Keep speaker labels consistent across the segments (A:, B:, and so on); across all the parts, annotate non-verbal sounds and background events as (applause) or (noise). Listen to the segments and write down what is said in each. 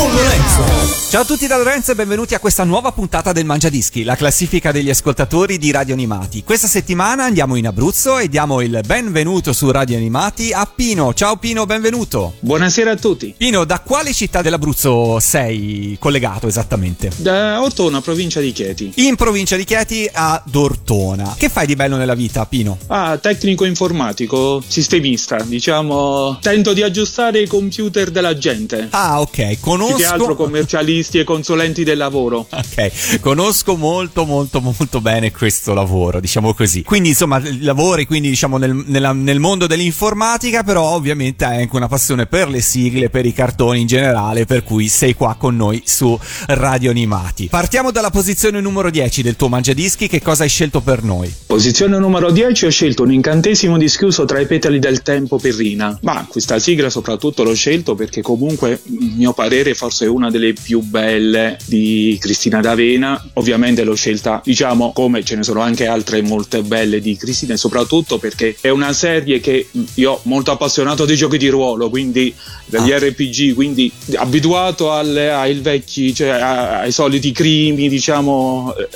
A: Con Lorenzo.
B: Ciao a tutti da Lorenzo e benvenuti a questa nuova puntata del Mangiadischi, la classifica degli ascoltatori di Radio Animati. Questa settimana andiamo in Abruzzo e diamo il benvenuto su Radio Animati a Pino. Ciao Pino, benvenuto.
C: Buonasera a tutti.
B: Pino, da quale città dell'Abruzzo sei collegato esattamente?
C: Da Ortona, provincia di Chieti.
B: In provincia di Chieti a Dortona. Che fai di bello nella vita, Pino?
C: Ah, tecnico informatico, sistemista, diciamo. Tento di aggiustare i computer della gente.
B: Ah, ok, conosco.
C: Più che altro commercialisti e consulenti del lavoro.
B: Ok, conosco molto molto molto bene questo lavoro, diciamo così. Quindi insomma lavori quindi diciamo nel, nella, nel mondo dell'informatica, però ovviamente hai anche una passione per le sigle, per i cartoni in generale, per cui sei qua con noi su Radio Animati. Partiamo dalla posizione numero 10 del tuo mangiadischi, che cosa hai scelto per noi?
C: Posizione numero 10 ho scelto un incantesimo dischiuso tra i petali del tempo per Rina. Ma questa sigla soprattutto l'ho scelto perché comunque, mio parere, forse è una delle più belle di Cristina D'Avena. Ovviamente l'ho scelta, diciamo, come ce ne sono anche altre molte belle di Cristina, e soprattutto perché è una serie che io molto appassionato dei giochi di ruolo, quindi degli
B: Ah.
C: RPG, quindi abituato alle- ai vecchi, cioè ai soliti crimi, diciamo, eh,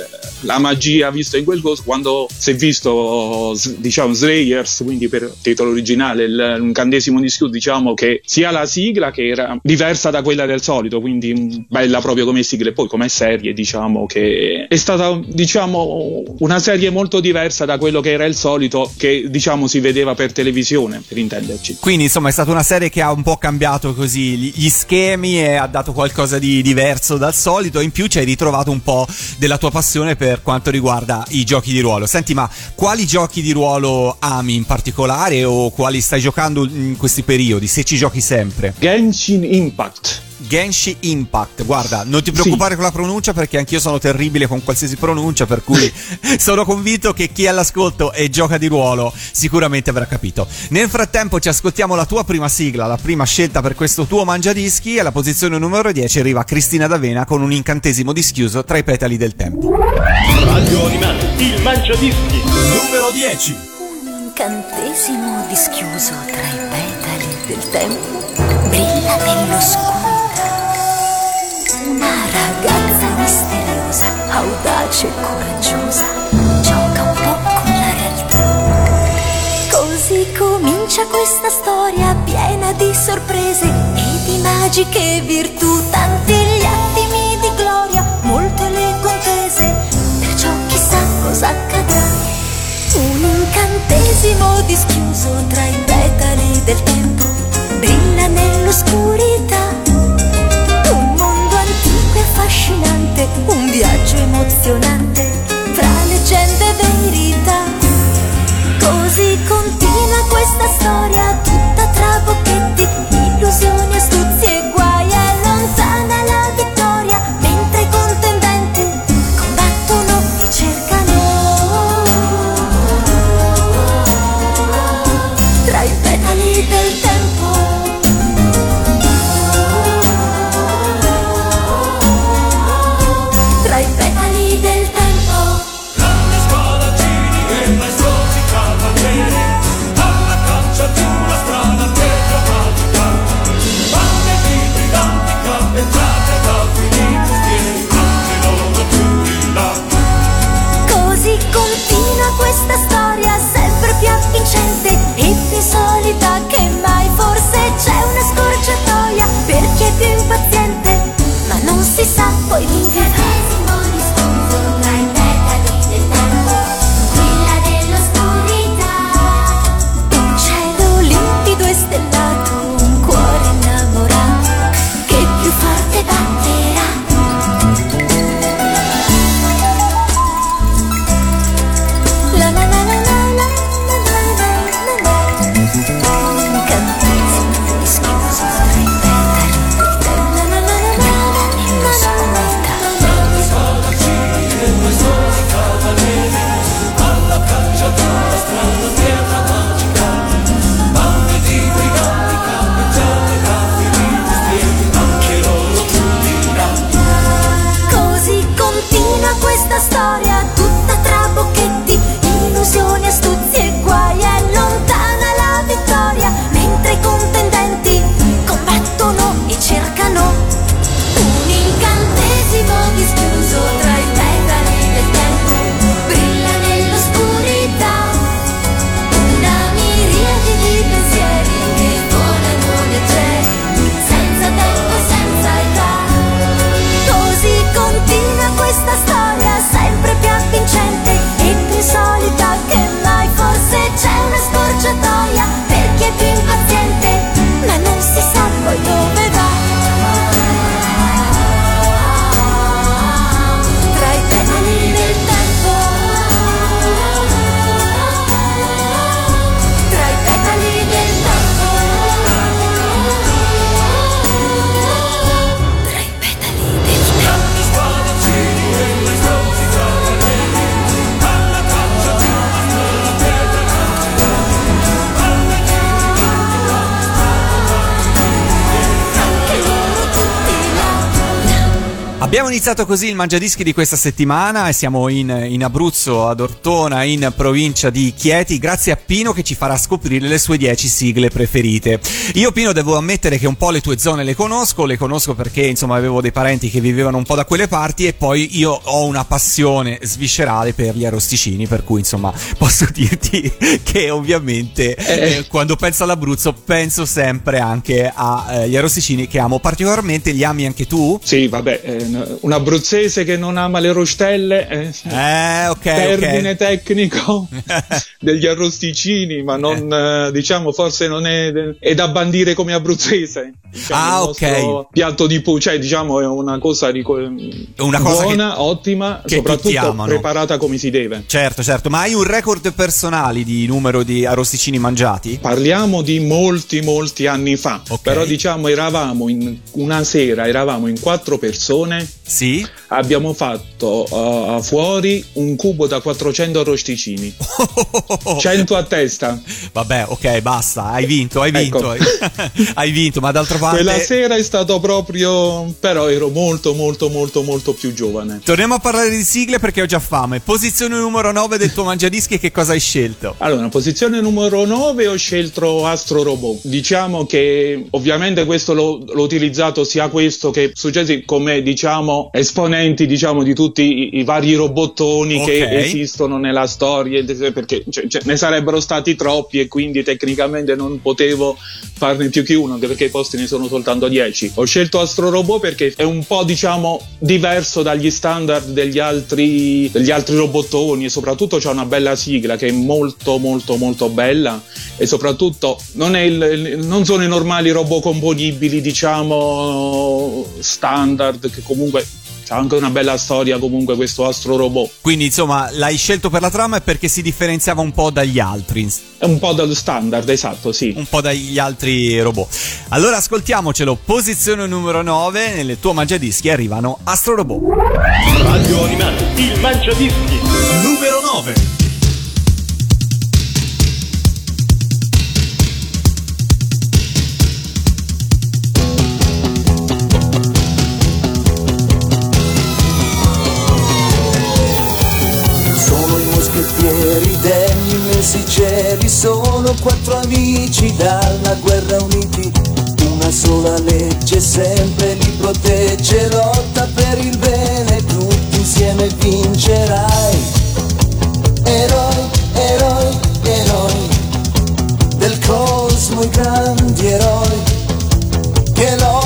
C: la magia vista in quel coso. Quando si è visto, diciamo, Slayers, quindi per titolo originale, il- l'incantesimo di Skew, diciamo che sia la sigla che era diversa da quella del solito, quindi mh, bella proprio come sigla e poi come serie, diciamo che è stata, diciamo, una serie molto diversa da quello che era il solito che, diciamo, si vedeva per televisione, per intenderci.
B: Quindi insomma è stata una serie che ha un po' cambiato così gli schemi e ha dato qualcosa di diverso dal solito in più ci hai ritrovato un po' della tua passione per quanto riguarda i giochi di ruolo. Senti ma quali giochi di ruolo ami in particolare o quali stai giocando in questi periodi? Se ci giochi sempre.
C: Genshin Impact.
B: Genshi Impact, guarda, non ti preoccupare con la pronuncia perché anch'io sono terribile con qualsiasi pronuncia, per cui (laughs) sono convinto che chi è all'ascolto e gioca di ruolo sicuramente avrà capito. Nel frattempo ci ascoltiamo la tua prima sigla, la prima scelta per questo tuo mangiadischi, alla posizione numero 10 arriva Cristina D'Avena con un incantesimo dischiuso tra i petali del tempo.
A: Radio Animati, il Mangiadischi, numero 10.
D: Un incantesimo dischiuso tra i petali del tempo brilla nell'oscurità. Misteriosa, audace e coraggiosa, gioca un po' con la realtà. Così comincia questa storia piena di sorprese e di magiche virtù, tanti gli attimi di gloria, molte le contese, perciò chissà cosa accadrà. Un incantesimo dischiuso tra i petali del tempo brilla nell'oscurità. Affascinante, un viaggio emozionante tra leggende e verità. Così continua questa storia
B: iniziato così il Mangiadischi di questa settimana e siamo in, in, Abruzzo, ad Ortona, in provincia di Chieti, grazie a Pino che ci farà scoprire le sue 10 sigle preferite. Io Pino devo ammettere che un po' le tue zone le conosco, le conosco perché insomma avevo dei parenti che vivevano un po' da quelle parti e poi io ho una passione sviscerale per gli arrosticini, per cui insomma (laughs) posso dirti che ovviamente eh. Eh, quando penso all'Abruzzo penso sempre anche agli eh, arrosticini che amo particolarmente, li ami anche tu?
C: Sì, vabbè, eh, un abruzzese che non ama le rostelle, eh,
B: eh ok.
C: Termine
B: okay.
C: tecnico (laughs) degli arrosticini, ma non, eh. diciamo, forse non è, è, da bandire come abruzzese. Diciamo,
B: ah, ok.
C: Piatto di pu, cioè, diciamo, è una cosa, di, una cosa buona, che, ottima, che soprattutto preparata come si deve.
B: Certo, certo, ma hai un record personale di numero di arrosticini mangiati?
C: Parliamo di molti, molti anni fa, okay. però diciamo eravamo in una sera, eravamo in quattro persone
B: sì.
C: Abbiamo fatto uh, fuori un cubo da 400 rosticini. 100 a testa.
B: Vabbè, ok, basta. Hai vinto, hai vinto. Ecco. (laughs) hai vinto, ma d'altra parte.
C: Quella sera è stato proprio. Però ero molto, molto, molto, molto più giovane.
B: Torniamo a parlare di sigle perché ho già fame. Posizione numero 9 del tuo mangiadischi, che cosa hai scelto?
C: Allora, posizione numero 9 ho scelto Astro Robot. Diciamo che ovviamente questo l'ho, l'ho utilizzato sia questo che successi come diciamo esponenti diciamo di tutti i, i vari robottoni okay. che esistono nella storia perché cioè, cioè, ne sarebbero stati troppi e quindi tecnicamente non potevo farne più che uno anche perché i posti ne sono soltanto 10 ho scelto Astro Robot perché è un po' diciamo diverso dagli standard degli altri, degli altri robottoni e soprattutto c'è una bella sigla che è molto molto molto bella e soprattutto non, il, non sono i normali robot componibili diciamo standard che comunque c'ha anche una bella storia comunque questo astro robot.
B: Quindi insomma l'hai scelto per la trama e perché si differenziava un po' dagli altri.
C: È un po' dallo standard, esatto, sì.
B: Un po' dagli altri robot. Allora ascoltiamocelo, posizione numero 9, nel tuo mangiadischi arrivano Astro Robot.
A: Radio Animati, il mangiadischi numero 9.
E: Sinceri sono quattro amici dalla guerra uniti. Una sola legge sempre li protegge lotta per il bene tutti insieme vincerai. Eroi eroi eroi del cosmo i grandi eroi che lottano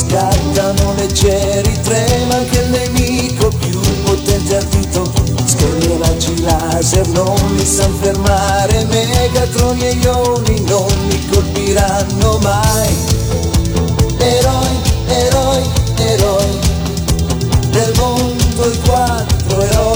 E: scattano leggeri trema anche il nemico più potente ardito Schermi raggi laser non mi san fermare. Megatroni e ioni non mi colpiranno mai. Eroi, eroi, eroi. Del mondo i quattro eroi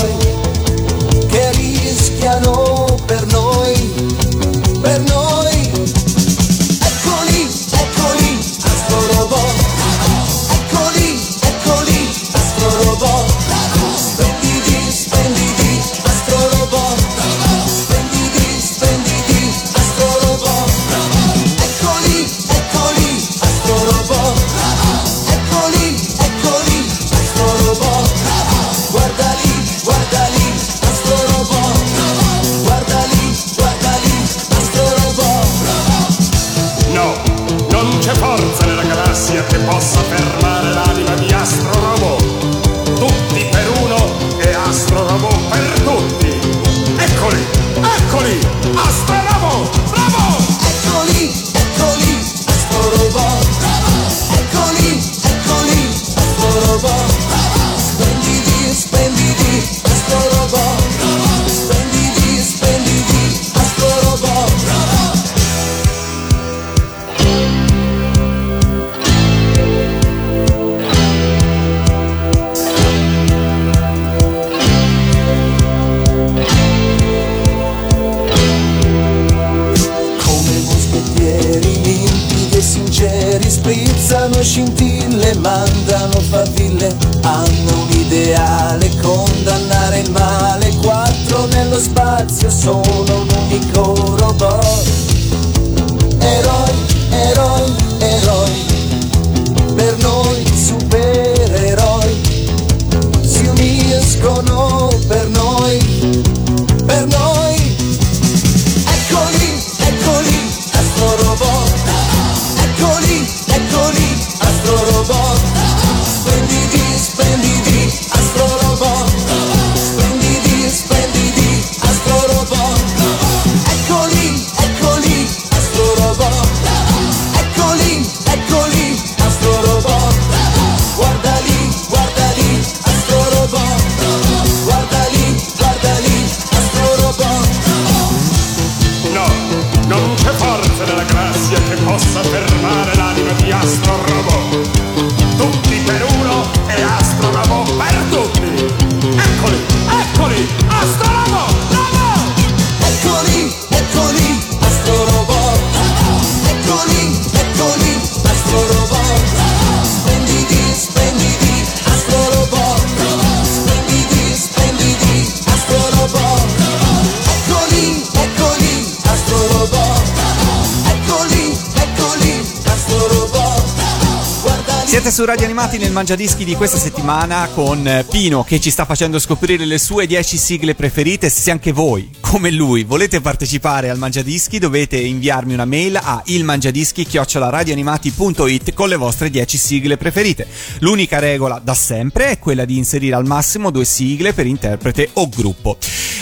B: Siete su Radio Animati nel Mangiadischi di questa settimana con Pino che ci sta facendo scoprire le sue 10 sigle preferite. Se anche voi, come lui, volete partecipare al Mangiadischi dovete inviarmi una mail a ilmangiadischi-radioanimati.it con le vostre 10 sigle preferite. L'unica regola da sempre è quella di inserire al massimo due sigle per interprete o gruppo.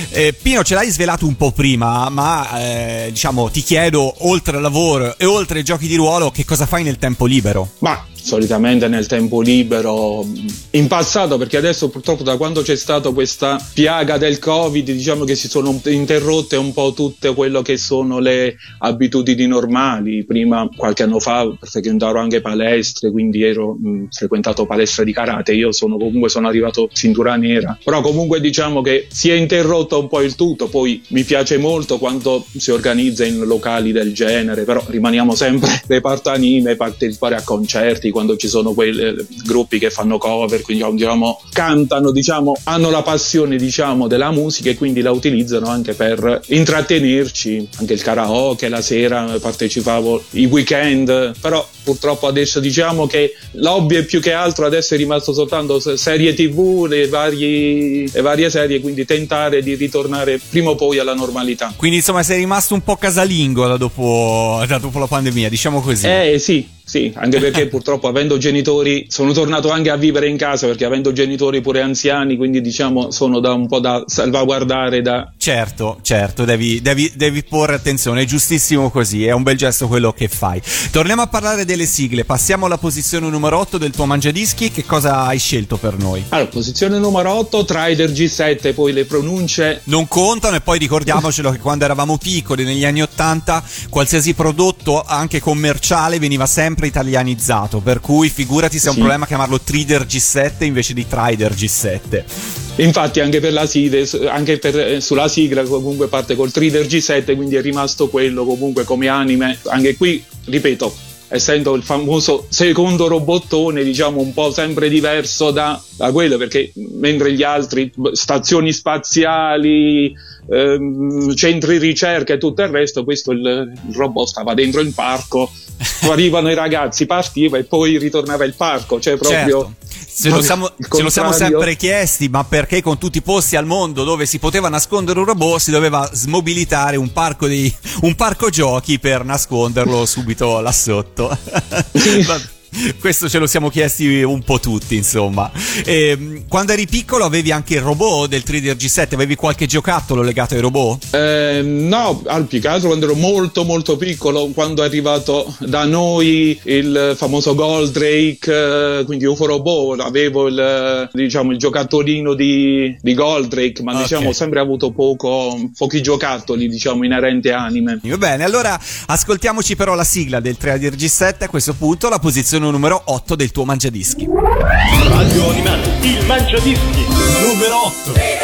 B: Eh, Pino ce l'hai svelato un po' prima, ma eh, diciamo ti chiedo, oltre al lavoro e oltre ai giochi di ruolo, che cosa fai nel tempo libero?
C: Ma solitamente nel tempo libero in passato perché adesso purtroppo da quando c'è stata questa piaga del covid diciamo che si sono interrotte un po' tutte quello che sono le abitudini normali. Prima qualche anno fa frequentavo anche palestre quindi ero mh, frequentato palestre di karate. Io sono comunque sono arrivato cintura nera. Però comunque diciamo che si è interrotto un po' il tutto. Poi mi piace molto quando si organizza in locali del genere però rimaniamo sempre (laughs) reparto anime partecipare a concerti quando ci sono quei eh, gruppi che fanno cover, quindi diciamo, cantano, diciamo, hanno la passione diciamo, della musica e quindi la utilizzano anche per intrattenerci, anche il karaoke, la sera partecipavo, i weekend, però purtroppo adesso diciamo che l'hobby è più che altro adesso è rimasto soltanto serie tv, le varie, le varie serie, quindi tentare di ritornare prima o poi alla normalità.
B: Quindi insomma sei rimasto un po' casalingo da dopo, da dopo la pandemia, diciamo così.
C: Eh sì, sì, anche perché purtroppo avendo genitori sono tornato anche a vivere in casa perché avendo genitori pure anziani, quindi diciamo sono da un po' da salvaguardare da...
B: Certo, certo, devi, devi, devi porre attenzione, è giustissimo così, è un bel gesto quello che fai. Torniamo a parlare delle sigle, passiamo alla posizione numero 8 del tuo mangiadischi, che cosa hai scelto per noi?
C: Allora, posizione numero 8, Trider G7, poi le pronunce...
B: Non contano e poi ricordiamocelo che quando eravamo piccoli negli anni 80 qualsiasi prodotto anche commerciale veniva sempre sempre italianizzato, per cui figurati se è un problema chiamarlo Trider G7 invece di Trider G7.
C: Infatti anche, per la sigla, anche per, eh, sulla sigla comunque parte col Trider G7, quindi è rimasto quello comunque come anime. Anche qui, ripeto, essendo il famoso secondo robottone, diciamo un po' sempre diverso da, da quello, perché mentre gli altri stazioni spaziali, ehm, centri ricerca e tutto il resto, questo il, il robot stava dentro il parco (laughs) arrivano i ragazzi, partiva e poi ritornava il parco, cioè proprio...
B: Certo. Ce lo, siamo, ce lo, siamo, sempre chiesti, ma perché con tutti i posti al mondo dove si poteva nascondere un robot si doveva smobilitare un parco, di, un parco giochi per nasconderlo subito là sotto? Sì. (laughs) (laughs) Questo ce lo siamo chiesti un po' tutti, insomma. E, ehm, quando eri piccolo avevi anche il robot del 3D G7, avevi qualche giocattolo legato ai robot?
C: Eh, no, al più che altro quando ero molto molto piccolo, quando è arrivato da noi il famoso Goldrake, eh, quindi UFO Robot, avevo il, diciamo, il giocattolino di, di Goldrake, ma okay. diciamo ho sempre avuto poco, pochi giocattoli, diciamo, inerenti a anime.
B: Va bene, allora ascoltiamoci però la sigla del 3D G7 a questo punto, la posizione numero 8 del tuo mangiadischi.
A: Radio Animati, il mangiadischi numero 8.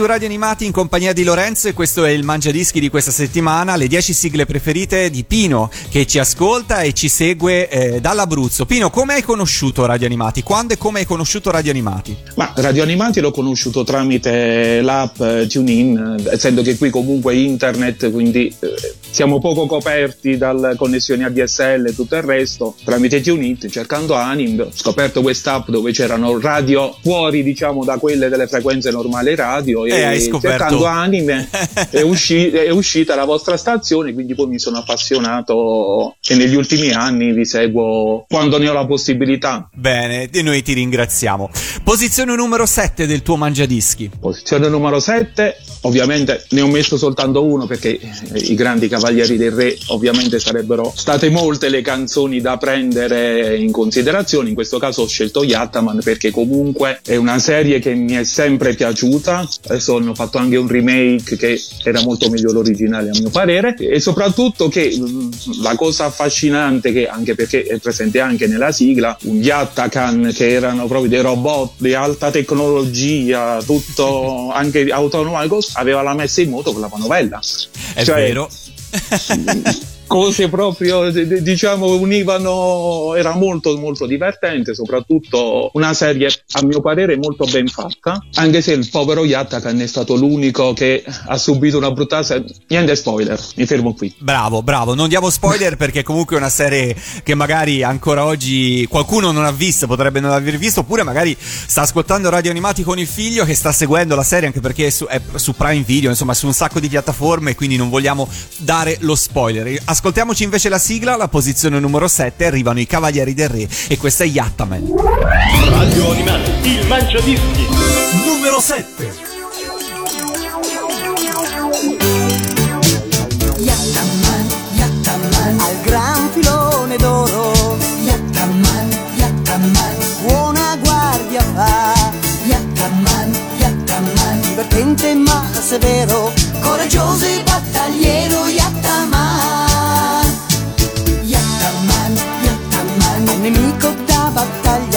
B: Su Radio Animati in compagnia di Lorenzo e questo è il Mangiadischi di questa settimana, le 10 sigle preferite di Pino che ci ascolta e ci segue eh, dall'Abruzzo. Pino, come hai conosciuto Radio Animati? Quando e come hai conosciuto Radio Animati?
C: Ma Radio Animati l'ho conosciuto tramite l'app eh, TuneIn, eh, essendo che qui comunque internet, quindi eh, siamo poco coperti dalle connessioni ADSL e tutto il resto. Tramite TuneIn, cercando Anim, ho scoperto quest'app dove c'erano radio fuori, diciamo, da quelle delle frequenze normali radio e,
B: e
C: cercando anime (laughs) è, usci- è, uscita la vostra stazione quindi poi mi sono appassionato e negli ultimi anni vi seguo quando ne ho la possibilità.
B: Bene e noi ti ringraziamo. Posizione numero 7 del tuo mangiadischi.
C: Posizione numero 7 ovviamente ne ho messo soltanto uno perché i grandi cavalieri del re ovviamente sarebbero state molte le canzoni da prendere in considerazione. In questo caso ho scelto Yattaman perché comunque è una serie che mi è sempre piaciuta. Adesso hanno fatto anche un remake che era molto meglio l'originale a mio parere. E soprattutto che mm, la cosa affascinante che anche perché è presente anche nella sigla un Yattakan che erano proprio dei robot di alta tecnologia tutto anche autonomo aveva la messa in moto con la manovella.
B: È cioè, vero (laughs)
C: cose proprio diciamo univano era molto molto divertente soprattutto una serie a mio parere molto ben fatta anche se il povero Yattakan è stato l'unico che ha subito una brutta serie niente spoiler mi fermo qui.
B: Bravo bravo non diamo spoiler (laughs) perché comunque è una serie che magari ancora oggi qualcuno non ha visto potrebbe non aver visto oppure magari sta ascoltando radio animati con il figlio che sta seguendo la serie anche perché è su, è su Prime Video insomma su un sacco di piattaforme quindi non vogliamo dare lo spoiler Ascoltiamoci invece la sigla, la posizione numero 7, arrivano i Cavalieri del Re e questa è Yattaman.
F: Radio Animati, il mangiadischi, numero 7.
G: Yattaman, Yattaman, al gran filone d'oro. Yattaman, Yattaman, buona guardia fa. Yattaman, Yattaman, divertente ma severo, coraggioso e battagliero. Nemico da battaglia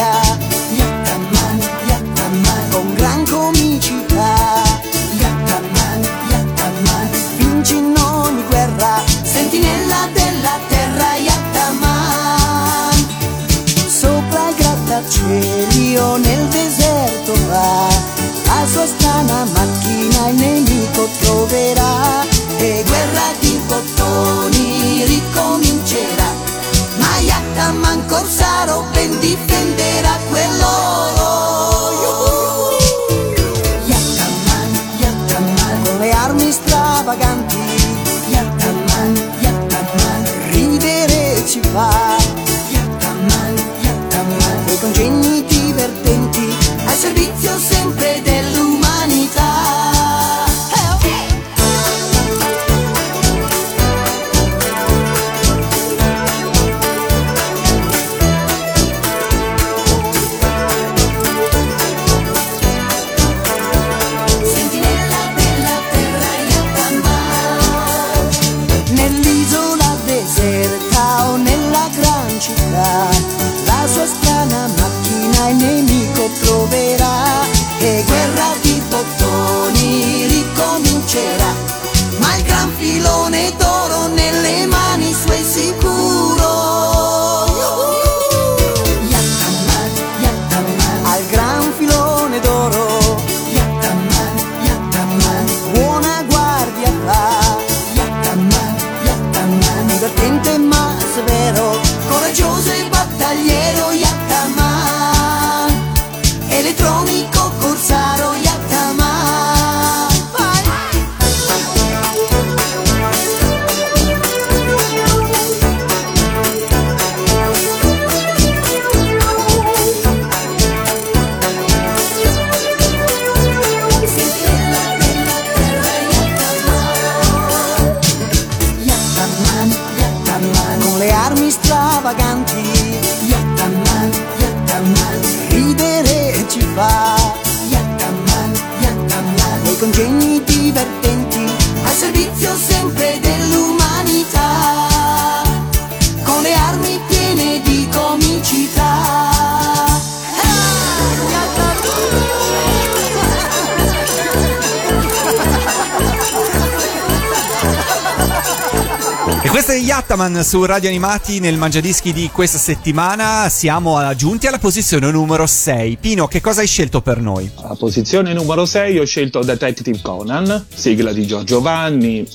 G: Yattaman
B: su Radio Animati nel Mangiadischi di questa settimana. Siamo giunti alla posizione numero 6. Pino, che cosa hai scelto per noi?
C: Alla posizione numero 6 ho scelto Detective Conan, sigla di Giorgio Vanni,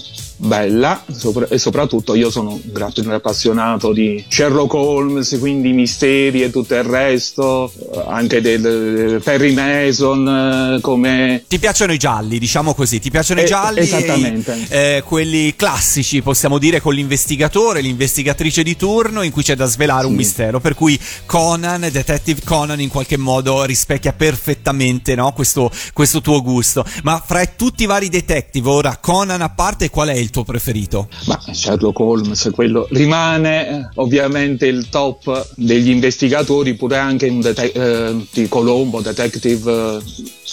C: bella sopra- e soprattutto io sono un grande appassionato di Sherlock Holmes, quindi misteri e tutto il resto, eh, anche del Perry Mason eh, come...
B: Ti piacciono i gialli, diciamo così, ti piacciono
C: Eh,
B: i gialli?
C: esattamente.
B: eh, quelli classici, possiamo dire, con l'investigatore, l'investigatrice di turno in cui c'è da svelare un
C: Sì.
B: mistero, per cui Conan, Detective Conan in qualche modo rispecchia perfettamente no, questo, questo tuo gusto. Ma fra tutti i vari detective, ora Conan a parte, qual è il tuo preferito?
C: Ma Sherlock Holmes, quello rimane eh, ovviamente il top degli investigatori, pure anche un dete- eh, di Colombo, Detective, eh,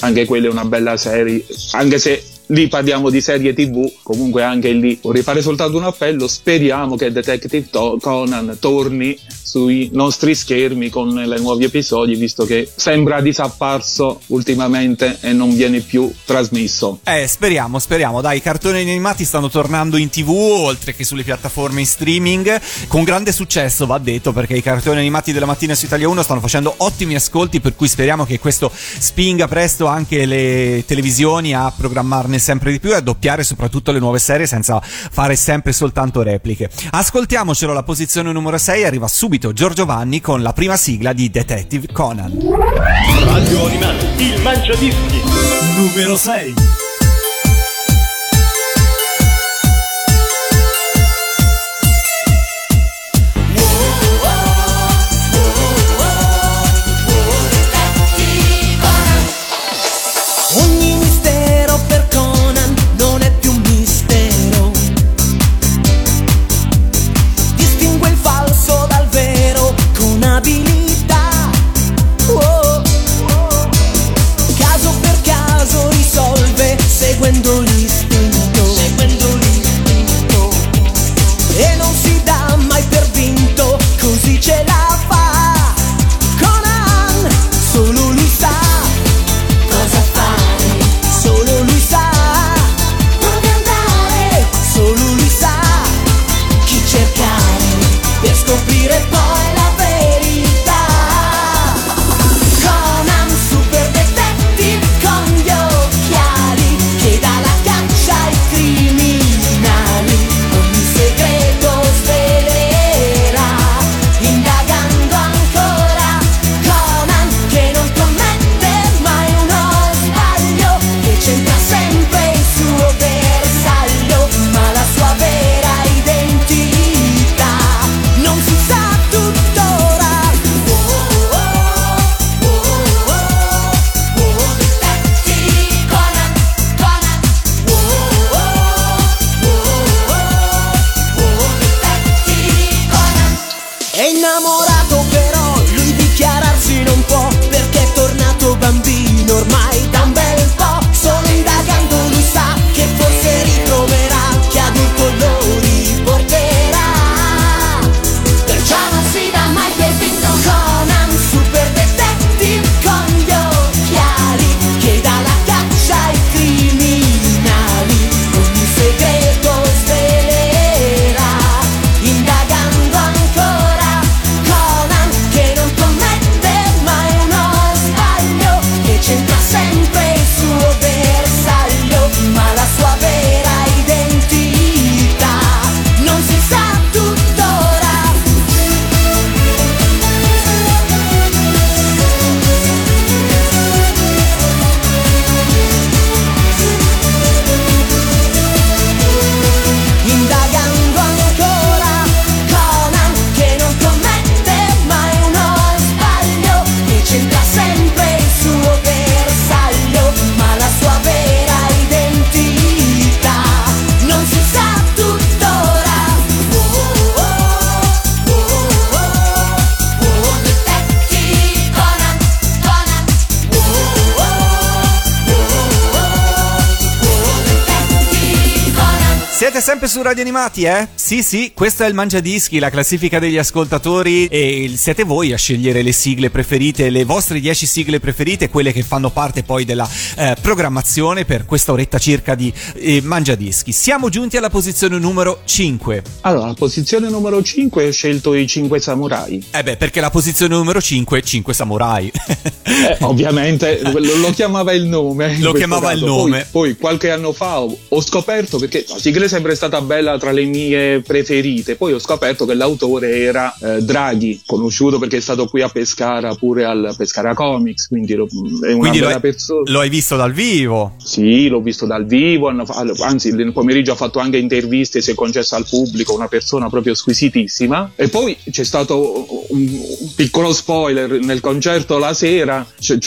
C: anche quella è una bella serie, anche se lì parliamo di serie tv, comunque anche lì vorrei fare soltanto un appello, speriamo che Detective To- Conan torni sui nostri schermi con i nuovi episodi, visto che sembra disapparso ultimamente e non viene più trasmesso.
B: Eh, speriamo, speriamo. Dai, i cartoni animati stanno tornando in tv, oltre che sulle piattaforme in streaming, con grande successo, va detto, perché i cartoni animati della mattina su Italia 1 stanno facendo ottimi ascolti, per cui speriamo che questo spinga presto anche le televisioni a programmarne sempre di più e a doppiare soprattutto le nuove serie senza fare sempre soltanto repliche. Ascoltiamocelo, la posizione numero 6 arriva subito Giorgio Vanni con la prima sigla di Detective Conan.
A: Radio Animati, il Mangiadischi. Numero 6.
B: Siete sempre su Radio Animati, eh? Sì, sì, questo è il Mangiadischi, la classifica degli ascoltatori e siete voi a scegliere le sigle preferite, le vostre 10 sigle preferite, quelle che fanno parte poi della eh, programmazione per questa oretta circa di eh, Mangiadischi. Siamo giunti alla posizione numero 5.
C: Allora, la posizione numero 5 ho scelto i 5 samurai.
B: Eh beh, perché la posizione numero 5 5 samurai.
C: Eh, (laughs) ovviamente lo, lo chiamava il nome.
B: Lo chiamava il
C: caso.
B: nome.
C: Poi, poi qualche anno fa ho, ho scoperto perché la sigla è sempre stata bella tra le mie preferite. Poi ho scoperto che l'autore era eh, Draghi, conosciuto perché è stato qui a Pescara pure al Pescara Comics, quindi lo- è una
B: Quindi
C: bella persona.
B: lo hai visto dal vivo.
C: Sì, l'ho visto dal vivo, anzi nel pomeriggio ha fatto anche interviste, si è concesso al pubblico, una persona proprio squisitissima. E poi c'è stato un, un piccolo spoiler, nel concerto la sera c-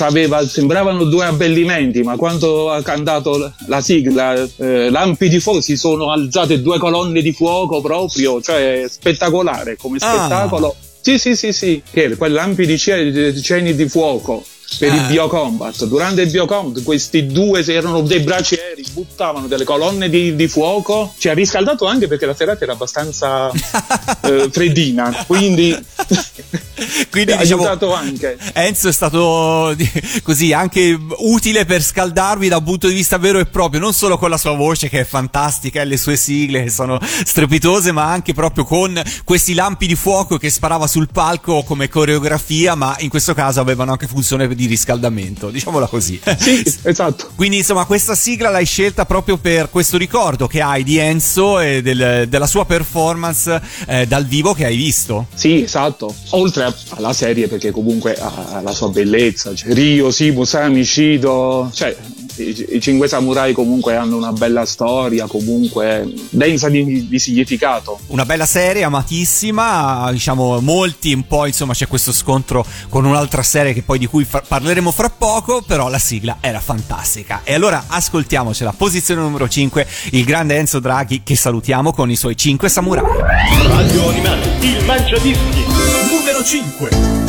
C: sembravano due abbellimenti, ma quando ha cantato la sigla eh, Lampi di fuoco si sono alzate due colonne di fuoco proprio, cioè spettacolare come
B: Ah.
C: spettacolo. Sì, sì, sì, sì, che quei lampi di ce- ceni di fuoco per il
B: Ah.
C: biocombat. Durante il biocombat questi due se erano dei bracieri, buttavano delle colonne di, di fuoco. Ci ha riscaldato anche perché la serata era abbastanza (laughs) eh, freddina, quindi (laughs) (laughs)
B: Quindi
C: ha
B: diciamo
C: aiutato anche.
B: Enzo è stato così anche utile per scaldarvi da un punto di vista vero e proprio, non solo con la sua voce che è fantastica e le sue sigle che sono strepitose, ma anche proprio con questi lampi di fuoco che sparava sul palco come coreografia, ma in questo caso avevano anche funzione di riscaldamento, diciamola così.
C: Sì, esatto. (laughs)
B: Quindi insomma questa sigla l'hai scelta proprio per questo ricordo che hai di Enzo e del- della sua performance eh, dal vivo che hai visto.
C: Sì, esatto. Oltre a- alla serie, perché comunque ha la sua bellezza. Cioè, Ryo, Simu, Sami, Shido. Cioè, i, i cinque samurai comunque hanno una bella storia, comunque densa di, di significato.
B: Una bella serie, amatissima, diciamo molti, un po' insomma c'è questo scontro con un'altra serie che poi di cui fa- parleremo fra poco, però la sigla era fantastica. E allora ascoltiamocela, posizione numero 5, il grande Enzo Draghi che salutiamo con i suoi 5 samurai.
A: Radio Animati, il Mangiadischi. Numero 5.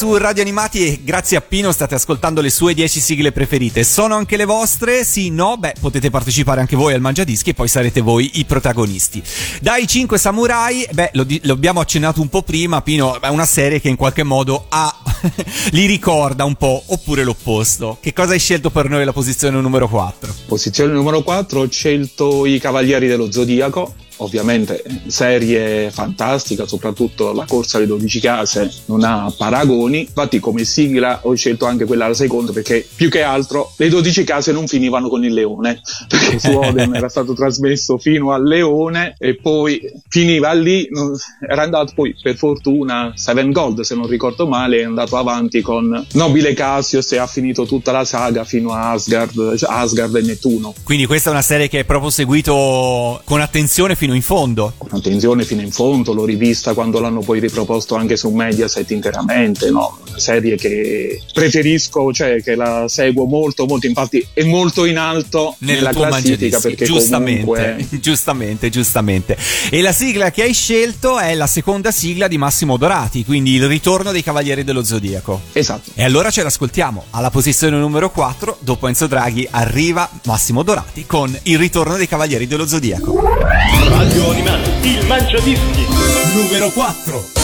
B: Su Radio Animati e grazie a Pino state ascoltando le sue 10 sigle preferite. Sono anche le vostre? Sì, no? Beh, potete partecipare anche voi al Mangiadischi e poi sarete voi i protagonisti. Dai 5 samurai, beh, lo, lo abbiamo accennato un po' prima, Pino, è una serie che in qualche modo ha (laughs) li ricorda un po', oppure l'opposto. Che cosa hai scelto per noi la posizione numero 4?
C: Posizione numero 4 ho scelto i Cavalieri dello Zodiaco. Ovviamente serie fantastica, soprattutto la corsa alle 12 case non ha paragoni. Infatti, come sigla ho scelto anche quella alla seconda perché più che altro le 12 case non finivano con il leone, (laughs) perché su Oden era stato trasmesso fino al leone e poi finiva lì. Era andato poi per fortuna Seven Gold, se non ricordo male, è andato avanti con Nobile Cassius e ha finito tutta la saga fino a Asgard, Asgard e Nettuno.
B: Quindi questa è una serie che hai proprio seguito con attenzione fino in fondo.
C: con attenzione fino in fondo, l'ho rivista quando l'hanno poi riproposto anche su Mediaset interamente, no? Una serie che preferisco, cioè che la seguo molto, molto, infatti è molto in alto
B: Nel
C: nella classifica perché
B: giustamente,
C: comunque (laughs)
B: giustamente, giustamente. E la sigla che hai scelto è la seconda sigla di Massimo Dorati, quindi il ritorno dei Cavalieri dello Zodiaco.
C: esatto.
B: E allora ce l'ascoltiamo. Alla posizione numero 4, dopo Enzo Draghi, arriva Massimo Dorati con il ritorno dei Cavalieri dello Zodiaco.
A: Radio Animati, il Mangiadischi. Numero 4.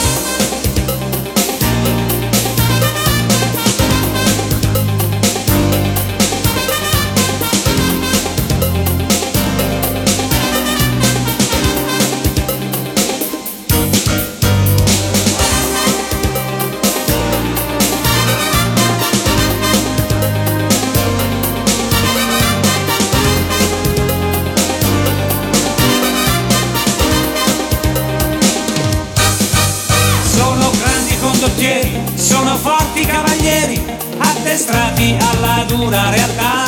H: Dura realtà.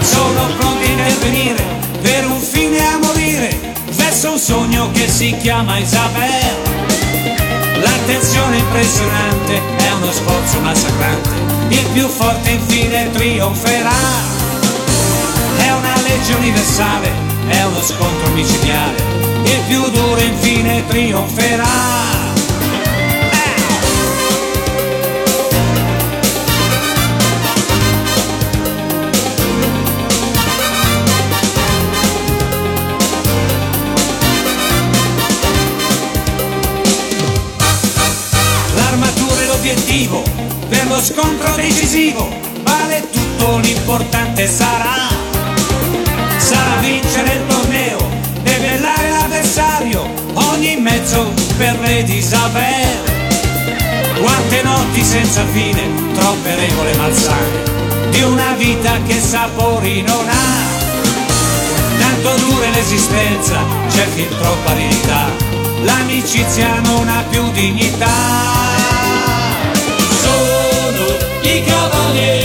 H: Sono pronti a intervenire per un fine a morire, verso un sogno che si chiama Isabel. L'attenzione impressionante è uno sforzo massacrante, il più forte infine trionferà. È una legge universale, è uno scontro micidiale, il più duro infine trionferà. Scontro decisivo, vale tutto l'importante sarà. Sarà vincere il torneo, debellare l'avversario, ogni mezzo per Lady Isabel. Quante notti senza fine, troppe regole malsane, di una vita che sapori non ha. Tanto dura l'esistenza, c'è fin troppa aridità, l'amicizia non ha più dignità. I cavalieri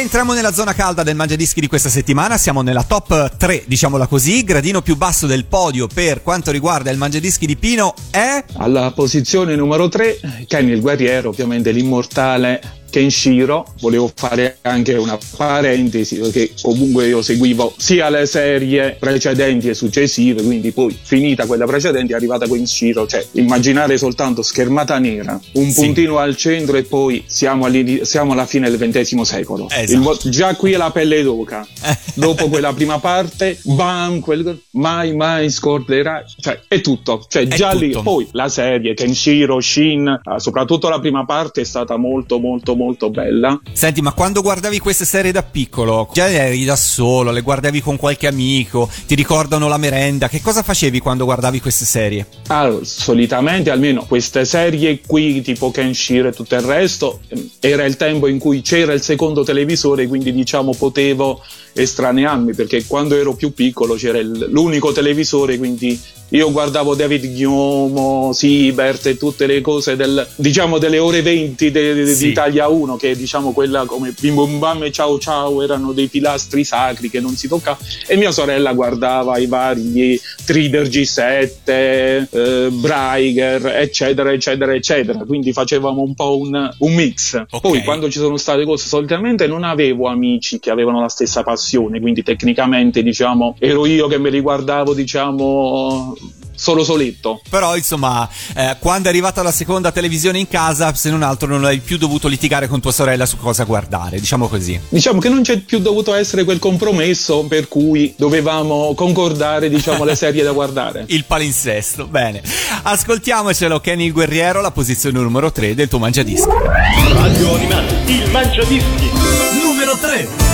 B: entriamo nella zona calda del Mangiadischi di questa settimana, siamo nella top 3, diciamola così, gradino più basso del podio per quanto riguarda il Mangiadischi di Pino è...
C: Alla posizione numero 3, Kenny il guerriero, ovviamente l'immortale Kenshiro. Volevo fare anche una parentesi perché comunque io seguivo sia le serie precedenti e successive, quindi poi finita quella precedente è arrivata Kenshiro, cioè immaginare soltanto schermata nera, un
B: Sì.
C: puntino al centro e poi siamo, siamo alla fine del XX secolo.
B: Esatto.
C: Il già qui è la pelle d'oca. (laughs) Dopo quella prima parte, bam, quel, mai mai scorderai, cioè è tutto, cioè
B: È
C: già lì,
B: tutto.
C: poi la serie Kenshiro, Shin, eh, soprattutto la prima parte è stata molto molto molto bella.
B: Senti, ma quando guardavi queste serie da piccolo, già eri da solo, le guardavi con qualche amico, ti ricordano la merenda, che cosa facevi quando guardavi queste serie?
C: Allora, solitamente almeno queste serie qui, tipo Kenshiro e tutto il resto, era il tempo in cui c'era il secondo televisore, quindi diciamo potevo estranearmi, perché quando ero più piccolo c'era il- l'unico televisore, quindi io guardavo David Gnomo, Siebert e tutte le cose del, diciamo delle ore 20 de- de-
B: Sì.
C: di Italia 1, che diciamo quella come Bim Bum Bam e Ciao Ciao erano dei pilastri sacri che non si toccava, e mia sorella guardava i vari Trider G7, eh, Braiger, eccetera, eccetera, eccetera. Quindi facevamo un po' un, un mix.
B: Ok.
C: Poi quando ci sono state cose, solitamente non avevo amici che avevano la stessa passione, quindi tecnicamente, diciamo, ero io che me li guardavo, diciamo, solo soletto.
B: Però, insomma, eh, quando è arrivata la seconda televisione in casa, se non altro non hai più dovuto litigare con tua sorella su cosa guardare, diciamo così.
C: Diciamo che non c'è più dovuto essere quel compromesso per cui dovevamo concordare, diciamo, le serie da guardare. (laughs)
B: Il palinsesto, bene. Ascoltiamocelo, Kenny il Guerriero, la posizione numero 3 del tuo mangiadischi.
A: Radio Animati, il Mangiadischi. Numero 3.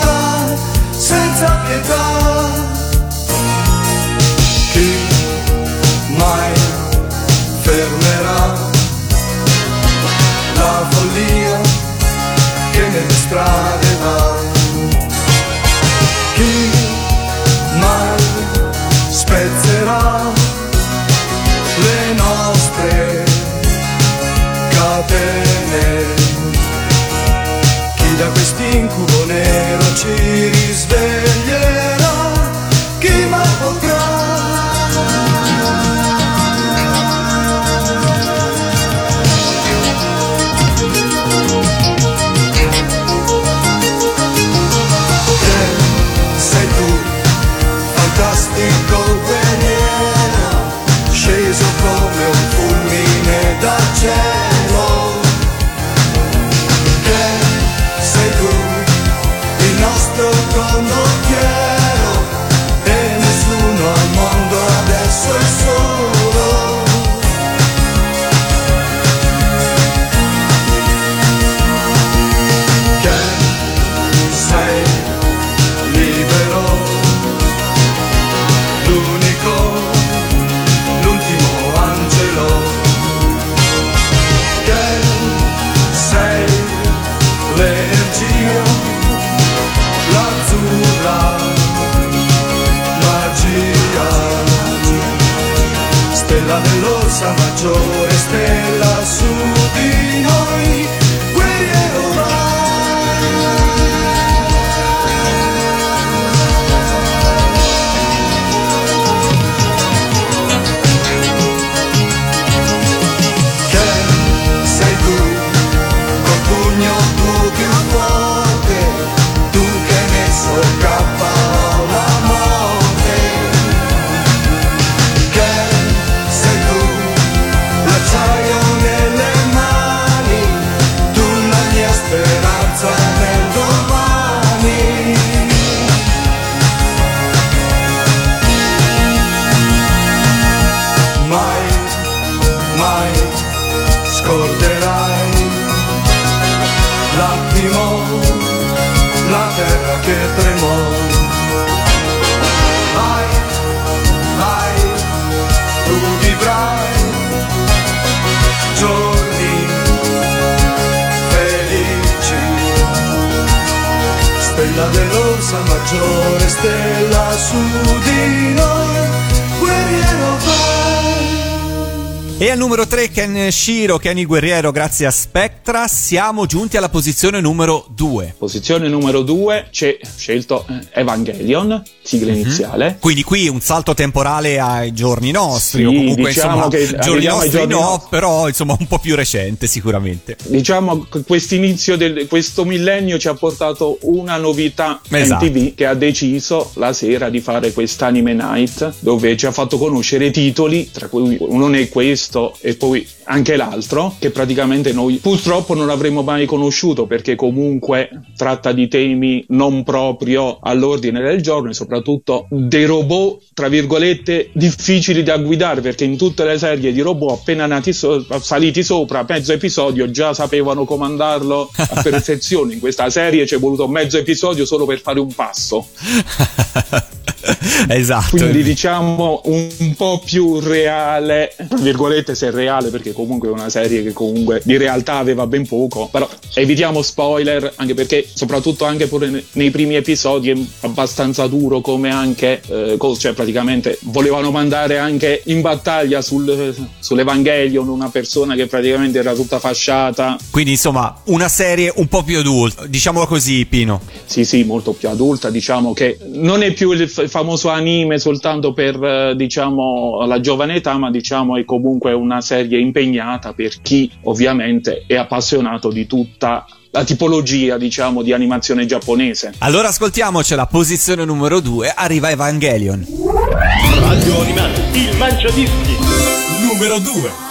I: senza pietà. Chi mai fermerà la follia che nelle strade va? Chi mai spezzerà le nostre catene? Da quest'incubo nero ci risveglierà? E al
B: numero 3 Ken Shiro, Kenny Guerriero, grazie a Spectra, siamo giunti alla posizione numero 2.
C: Posizione numero 2 c'è scelto eh, Evangelion, sigla iniziale.
B: Quindi qui un salto temporale ai giorni nostri,
C: Sì,
B: o comunque
C: diciamo
B: insomma,
C: che
B: giorni nostri
C: giorni
B: no,
C: nostri.
B: però insomma un po' più recente sicuramente.
C: Diciamo che quest'inizio del questo millennio ci ha portato una novità
B: Esatto.
C: MTV che ha deciso la sera di fare quest'anime night dove ci ha fatto conoscere titoli, tra cui uno è questo e poi anche l'altro, che praticamente noi purtroppo non avremmo mai conosciuto perché comunque tratta di temi non proprio all'ordine del giorno e soprattutto dei robot, tra virgolette, difficili da guidare perché in tutte le serie di robot appena nati so- saliti sopra mezzo episodio già sapevano comandarlo a perfezione. In questa serie ci è voluto mezzo episodio solo per fare un passo. (laughs) (laughs)
B: esatto.
C: Quindi diciamo un, po' più reale, tra virgolette se è reale perché comunque è una serie che comunque di realtà aveva ben poco, però evitiamo spoiler anche perché soprattutto anche pure ne- nei primi episodi è abbastanza duro come anche, eh, cioè praticamente volevano mandare anche in battaglia sul, sull'Evangelion una persona che praticamente era tutta fasciata,
B: Quindi insomma una serie un po' più adulta, diciamolo così Pino.
C: Sì, sì, molto più adulta, diciamo che non è più il famoso anime soltanto per, eh, diciamo, la giovane età, ma diciamo è comunque una serie impegnata per chi ovviamente è appassionato di tutta la tipologia, diciamo, di animazione giapponese.
B: Allora ascoltiamoci la posizione numero 2, arriva Evangelion.
D: Radio Animati, il mangiadischi. Numero 2.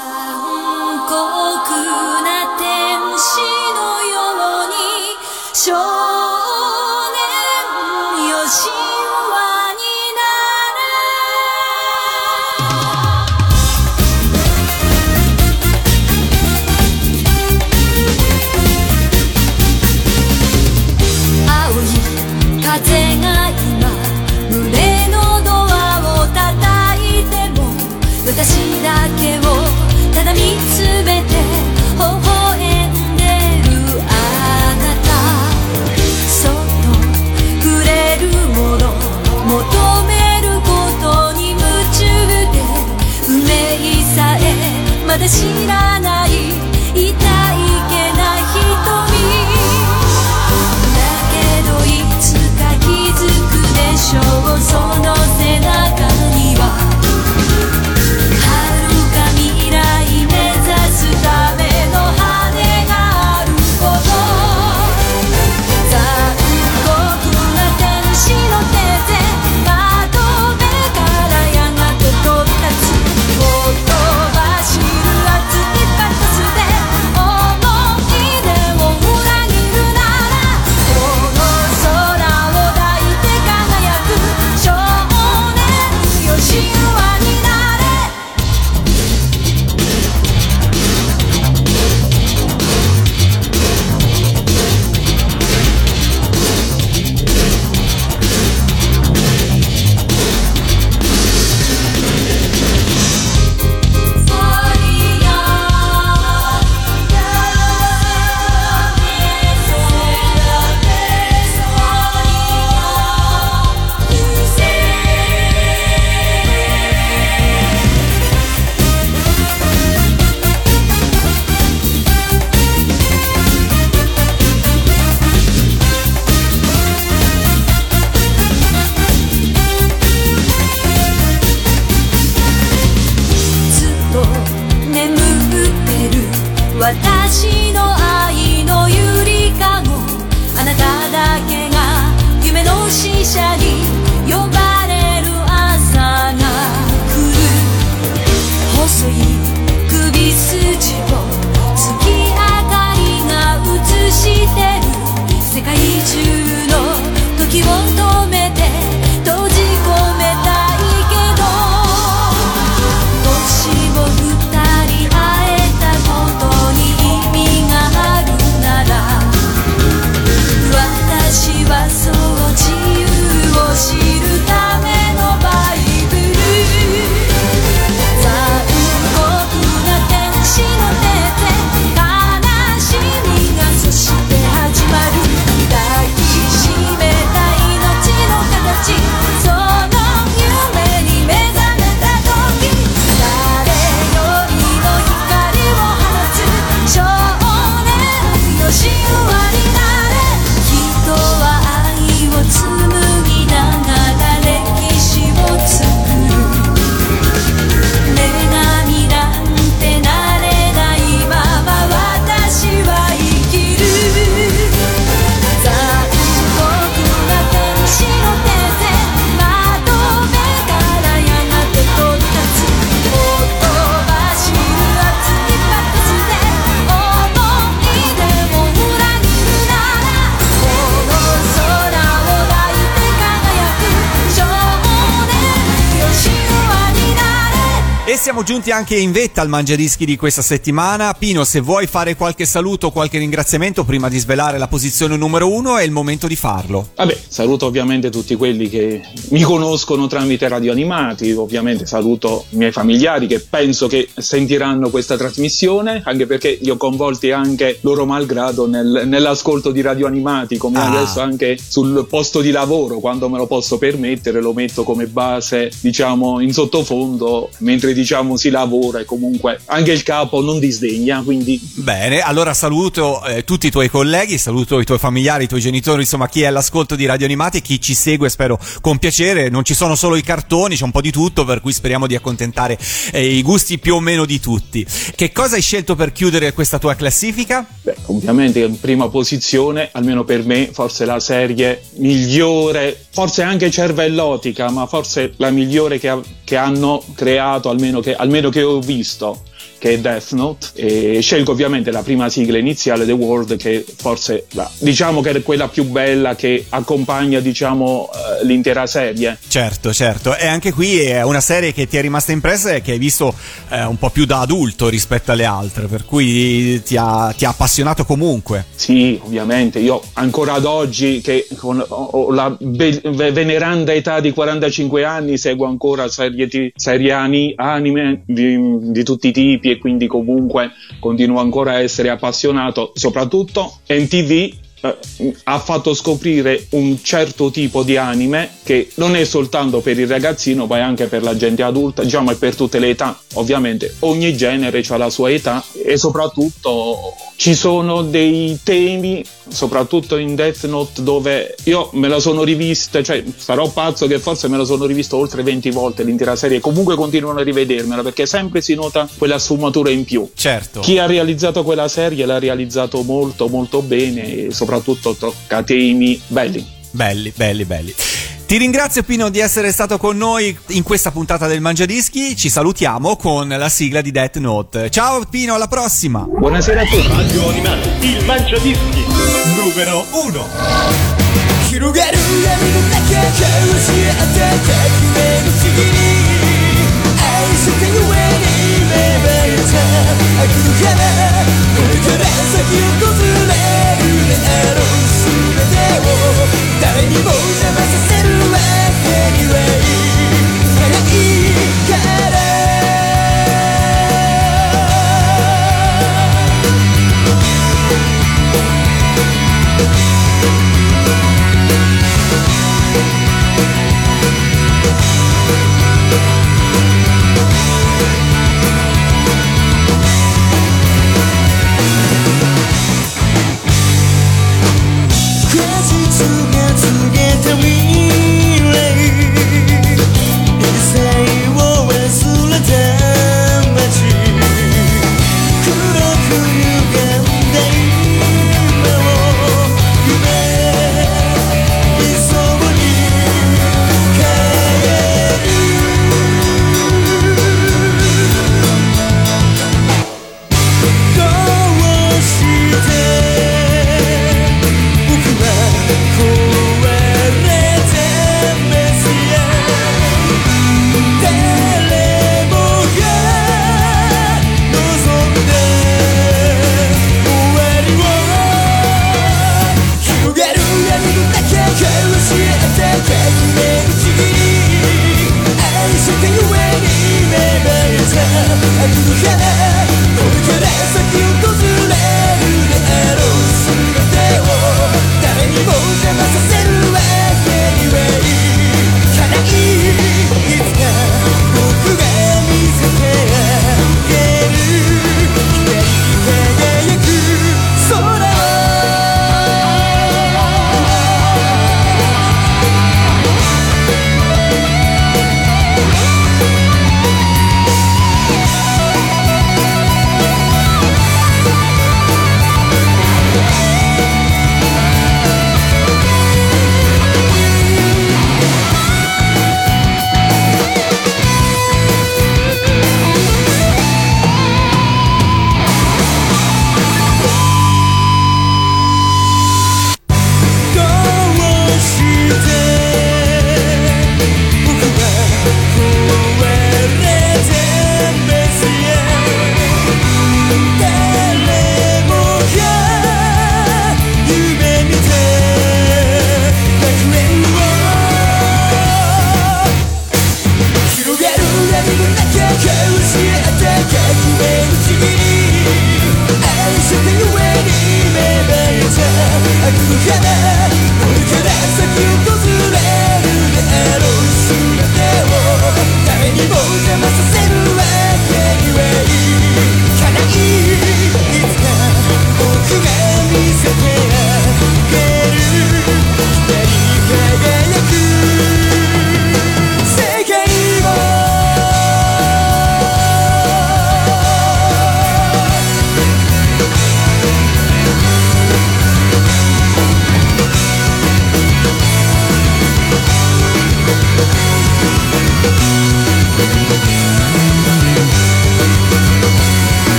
B: Siamo giunti anche in vetta al mangiadischi di questa settimana. Pino, se vuoi fare qualche saluto o qualche ringraziamento prima di svelare la posizione numero uno, è il momento di farlo.
C: Vabbè, saluto ovviamente tutti quelli che mi conoscono tramite radio animati, ovviamente saluto i miei familiari che penso che sentiranno questa trasmissione, anche perché li ho coinvolti anche loro malgrado nel- nell'ascolto di radio animati, come
B: Ah.
C: adesso anche sul posto di lavoro, quando me lo posso permettere, lo metto come base, diciamo, in sottofondo, mentre diciamo si lavora e comunque anche il capo non disdegna, quindi
B: Bene, allora saluto eh, tutti i tuoi colleghi, saluto i tuoi familiari, i tuoi genitori, insomma chi è all'ascolto di Radio Animati, chi ci segue spero con piacere, non ci sono solo i cartoni, c'è un po' di tutto, per cui speriamo di accontentare eh, i gusti più o meno di tutti. Che cosa hai scelto per chiudere questa tua classifica?
C: Beh, ovviamente in prima posizione, almeno per me, forse la serie migliore, forse anche cervellotica, ma forse la migliore che, ha- che hanno creato, almeno che, almeno che ho visto, che è Death Note. E scelgo ovviamente la prima sigla iniziale, The World, che forse la- diciamo che è quella più bella che accompagna diciamo, eh, l'intera serie.
B: Certo, certo, e anche qui è una serie che ti è rimasta impressa e che hai visto eh, un po' più da adulto rispetto alle altre, per cui ti ha, ti ha appassionato comunque.
C: Sì, ovviamente, io ancora ad oggi che con, ho, la be- ve- veneranda età di 45 anni seguo ancora serie, ti- serie ani- anime di, di tutti i tipi e quindi comunque continuo ancora a essere appassionato, soprattutto eh, ha fatto scoprire un certo tipo di anime che non è soltanto per il ragazzino ma è anche per la gente adulta, diciamo è per tutte le età, ovviamente ogni genere ha la sua età e soprattutto ci sono dei temi, soprattutto in Death Note dove io me la sono rivista, cioè sarò pazzo che forse me la sono rivista oltre 20 volte l'intera serie comunque continuano a rivedermela perché sempre si nota quella sfumatura in più.
B: Certo.
C: Chi ha realizzato quella serie l'ha realizzato molto molto bene e soprattutto tocca temi belli.
B: Belli, belli, belli. Ti ringrazio Pino di essere stato con noi in questa puntata del Mangiadischi. Ci salutiamo con la sigla di Death Note. Ciao Pino, alla prossima.
C: Buonasera a tutti.
A: Radio Animati, il mangiadischi numero 1.
E: 広がる闇の中交わし合って革命の次に愛してゆえに芽生えた悪の花これから先を訪れる 見える。全てを誰にも邪魔させ